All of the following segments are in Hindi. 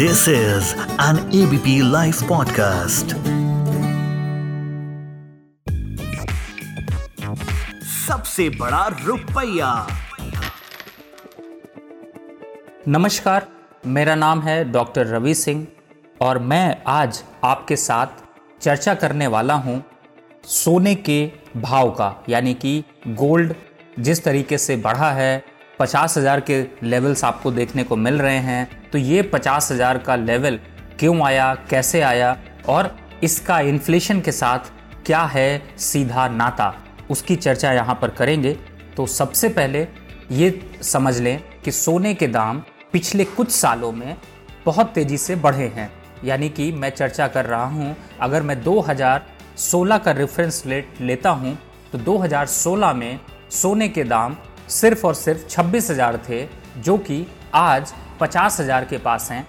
This is an ABP Life podcast. सबसे बड़ा रुपया नमस्कार मेरा नाम है डॉक्टर रवि सिंह और मैं आज आपके साथ चर्चा करने वाला हूँ सोने के भाव का यानी कि गोल्ड जिस तरीके से बढ़ा है पचास हज़ार के लेवल्स आपको देखने को मिल रहे हैं। तो ये पचास हज़ार का लेवल क्यों आया, कैसे आया और इसका इन्फ्लेशन के साथ क्या है सीधा नाता, उसकी चर्चा यहाँ पर करेंगे। तो सबसे पहले ये समझ लें कि सोने के दाम पिछले कुछ सालों में बहुत तेज़ी से बढ़े हैं। यानी कि मैं चर्चा कर रहा हूँ, अगर मैं 2016 का रेफरेंस रेट लेता हूँ तो 2016 में सोने के दाम सिर्फ़ और सिर्फ़ छब्बीस हज़ार थे, जो कि आज पचास हज़ार के पास हैं।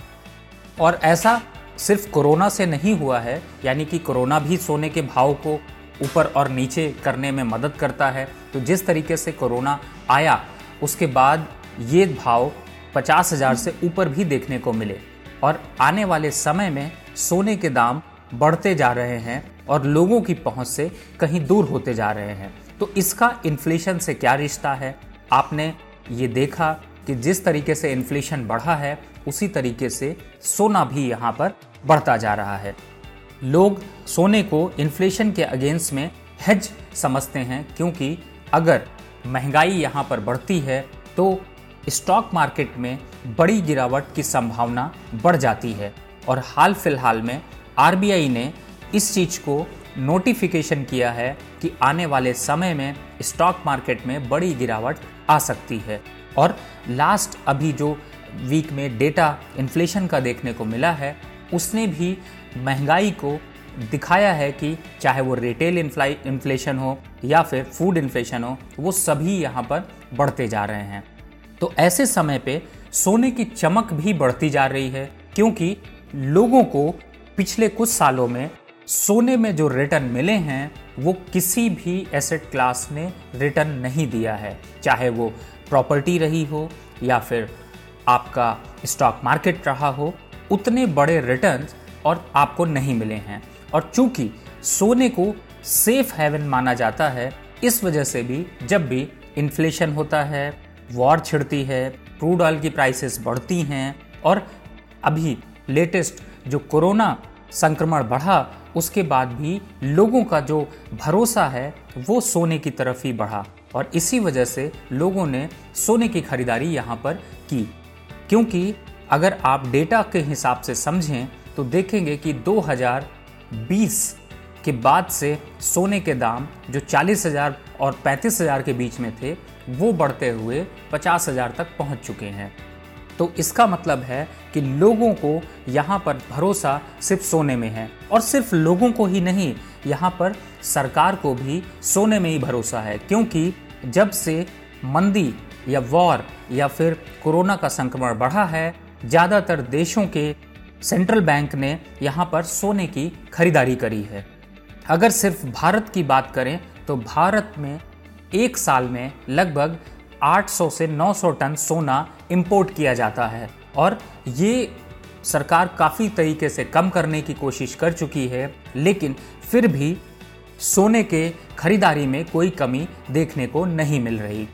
और ऐसा सिर्फ़ कोरोना से नहीं हुआ है, यानी कि कोरोना भी सोने के भाव को ऊपर और नीचे करने में मदद करता है। तो जिस तरीके से कोरोना आया, उसके बाद ये भाव पचास हज़ार से ऊपर भी देखने को मिले। और आने वाले समय में सोने के दाम बढ़ते जा रहे हैं और लोगों की पहुँच से कहीं दूर होते जा रहे हैं। तो इसका इन्फ्लेशन से क्या रिश्ता है? आपने ये देखा कि जिस तरीके से इन्फ्लेशन बढ़ा है, उसी तरीके से सोना भी यहाँ पर बढ़ता जा रहा है। लोग सोने को इन्फ्लेशन के अगेंस्ट में हेज समझते हैं क्योंकि अगर महँगाई यहाँ पर बढ़ती है तो स्टॉक मार्केट में बड़ी गिरावट की संभावना बढ़ जाती है। और हाल फ़िलहाल में आरबीआई ने इस चीज़ को नोटिफिकेशन किया है कि आने वाले समय में स्टॉक मार्केट में बड़ी गिरावट आ सकती है। और लास्ट अभी जो वीक में डेटा इन्फ्लेशन का देखने को मिला है, उसने भी महँगाई को दिखाया है कि चाहे वो रिटेल इन्फ्लेशन हो या फिर फ़ूड इन्फ्लेशन हो, वो सभी यहाँ पर बढ़ते जा रहे हैं। तो ऐसे समय पे सोने की चमक भी बढ़ती जा रही है, क्योंकि लोगों को पिछले कुछ सालों में सोने में जो रिटर्न मिले हैं, वो किसी भी एसेट क्लास ने रिटर्न नहीं दिया है। चाहे वो प्रॉपर्टी रही हो या फिर आपका स्टॉक मार्केट रहा हो, उतने बड़े रिटर्न और आपको नहीं मिले हैं। और चूँकि सोने को सेफ़ हेवन माना जाता है, इस वजह से भी जब भी इन्फ्लेशन होता है वॉर छिड़ती है क्रूड ऑयल की प्राइसेस बढ़ती हैं और अभी लेटेस्ट जो कोरोना संक्रमण बढ़ा उसके बाद भी लोगों का जो भरोसा है, वो सोने की तरफ़ ही बढ़ा। और इसी वजह से लोगों ने सोने की खरीदारी यहाँ पर की। क्योंकि अगर आप डेटा के हिसाब से समझें तो देखेंगे कि 2020 के बाद से सोने के दाम जो चालीस हज़ार और पैंतीस हज़ार के बीच में थे, वो बढ़ते हुए पचास हज़ार तक पहुँच चुके हैं। तो इसका मतलब है कि लोगों को यहाँ पर भरोसा सिर्फ़ सोने में है। और सिर्फ़ लोगों को ही नहीं, यहाँ पर सरकार को भी सोने में ही भरोसा है। क्योंकि जब से मंदी या वॉर या फिर कोरोना का संक्रमण बढ़ा है, ज़्यादातर देशों के सेंट्रल बैंक ने यहाँ पर सोने की खरीदारी करी है। अगर सिर्फ़ भारत की बात करें तो भारत में एक साल में लगभग 800 से 900 टन सोना इंपोर्ट किया जाता है। और ये सरकार काफ़ी तरीके से कम करने की कोशिश कर चुकी है, लेकिन फिर भी सोने के खरीदारी में कोई कमी देखने को नहीं मिल रही।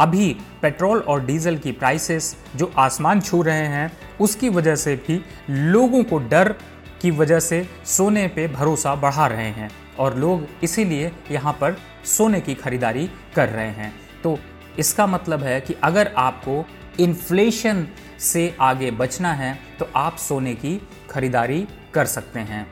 अभी पेट्रोल और डीजल की प्राइसेस जो आसमान छू रहे हैं, उसकी वजह से भी लोगों को डर की वजह से सोने पे भरोसा बढ़ा रहे हैं और लोग इसीलिए यहाँ पर सोने की खरीदारी कर रहे हैं। तो इसका मतलब है कि अगर आपको इन्फ्लेशन से आगे बचना है तो आप सोने की खरीदारी कर सकते हैं।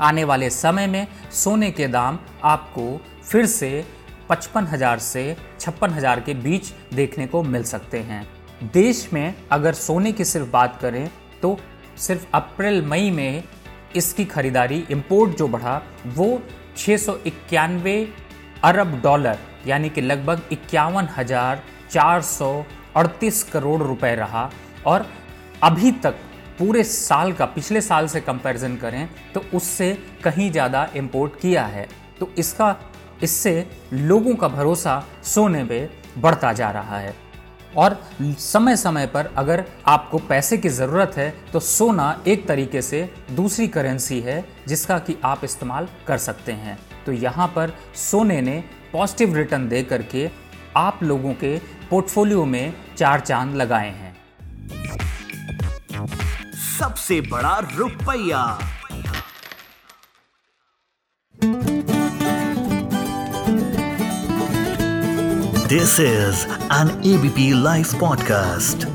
आने वाले समय में सोने के दाम आपको फिर से पचपन हज़ार से छप्पन हज़ार के बीच देखने को मिल सकते हैं। देश में अगर सोने की सिर्फ़ बात करें तो सिर्फ़ अप्रैल, मई में इसकी खरीदारी इंपोर्ट जो बढ़ा, वो छः सौ इक्यानवे अरब डॉलर यानी कि लगभग इक्यावन हज़ार चार सौ अड़तीस करोड़ रुपए रहा। और अभी तक पूरे साल का, पिछले साल से कंपैरिजन करें तो उससे कहीं ज़्यादा इंपोर्ट किया है। तो इसका, इससे लोगों का भरोसा सोने पे बढ़ता जा रहा है। और समय समय पर अगर आपको पैसे की ज़रूरत है तो सोना एक तरीके से दूसरी करेंसी है, जिसका कि आप इस्तेमाल कर सकते हैं। तो यहाँ पर सोने ने पॉजिटिव रिटर्न दे करके आप लोगों के पोर्टफोलियो में चार चाँद लगाए हैं। सबसे बड़ा रुपया। This is an ABP live podcast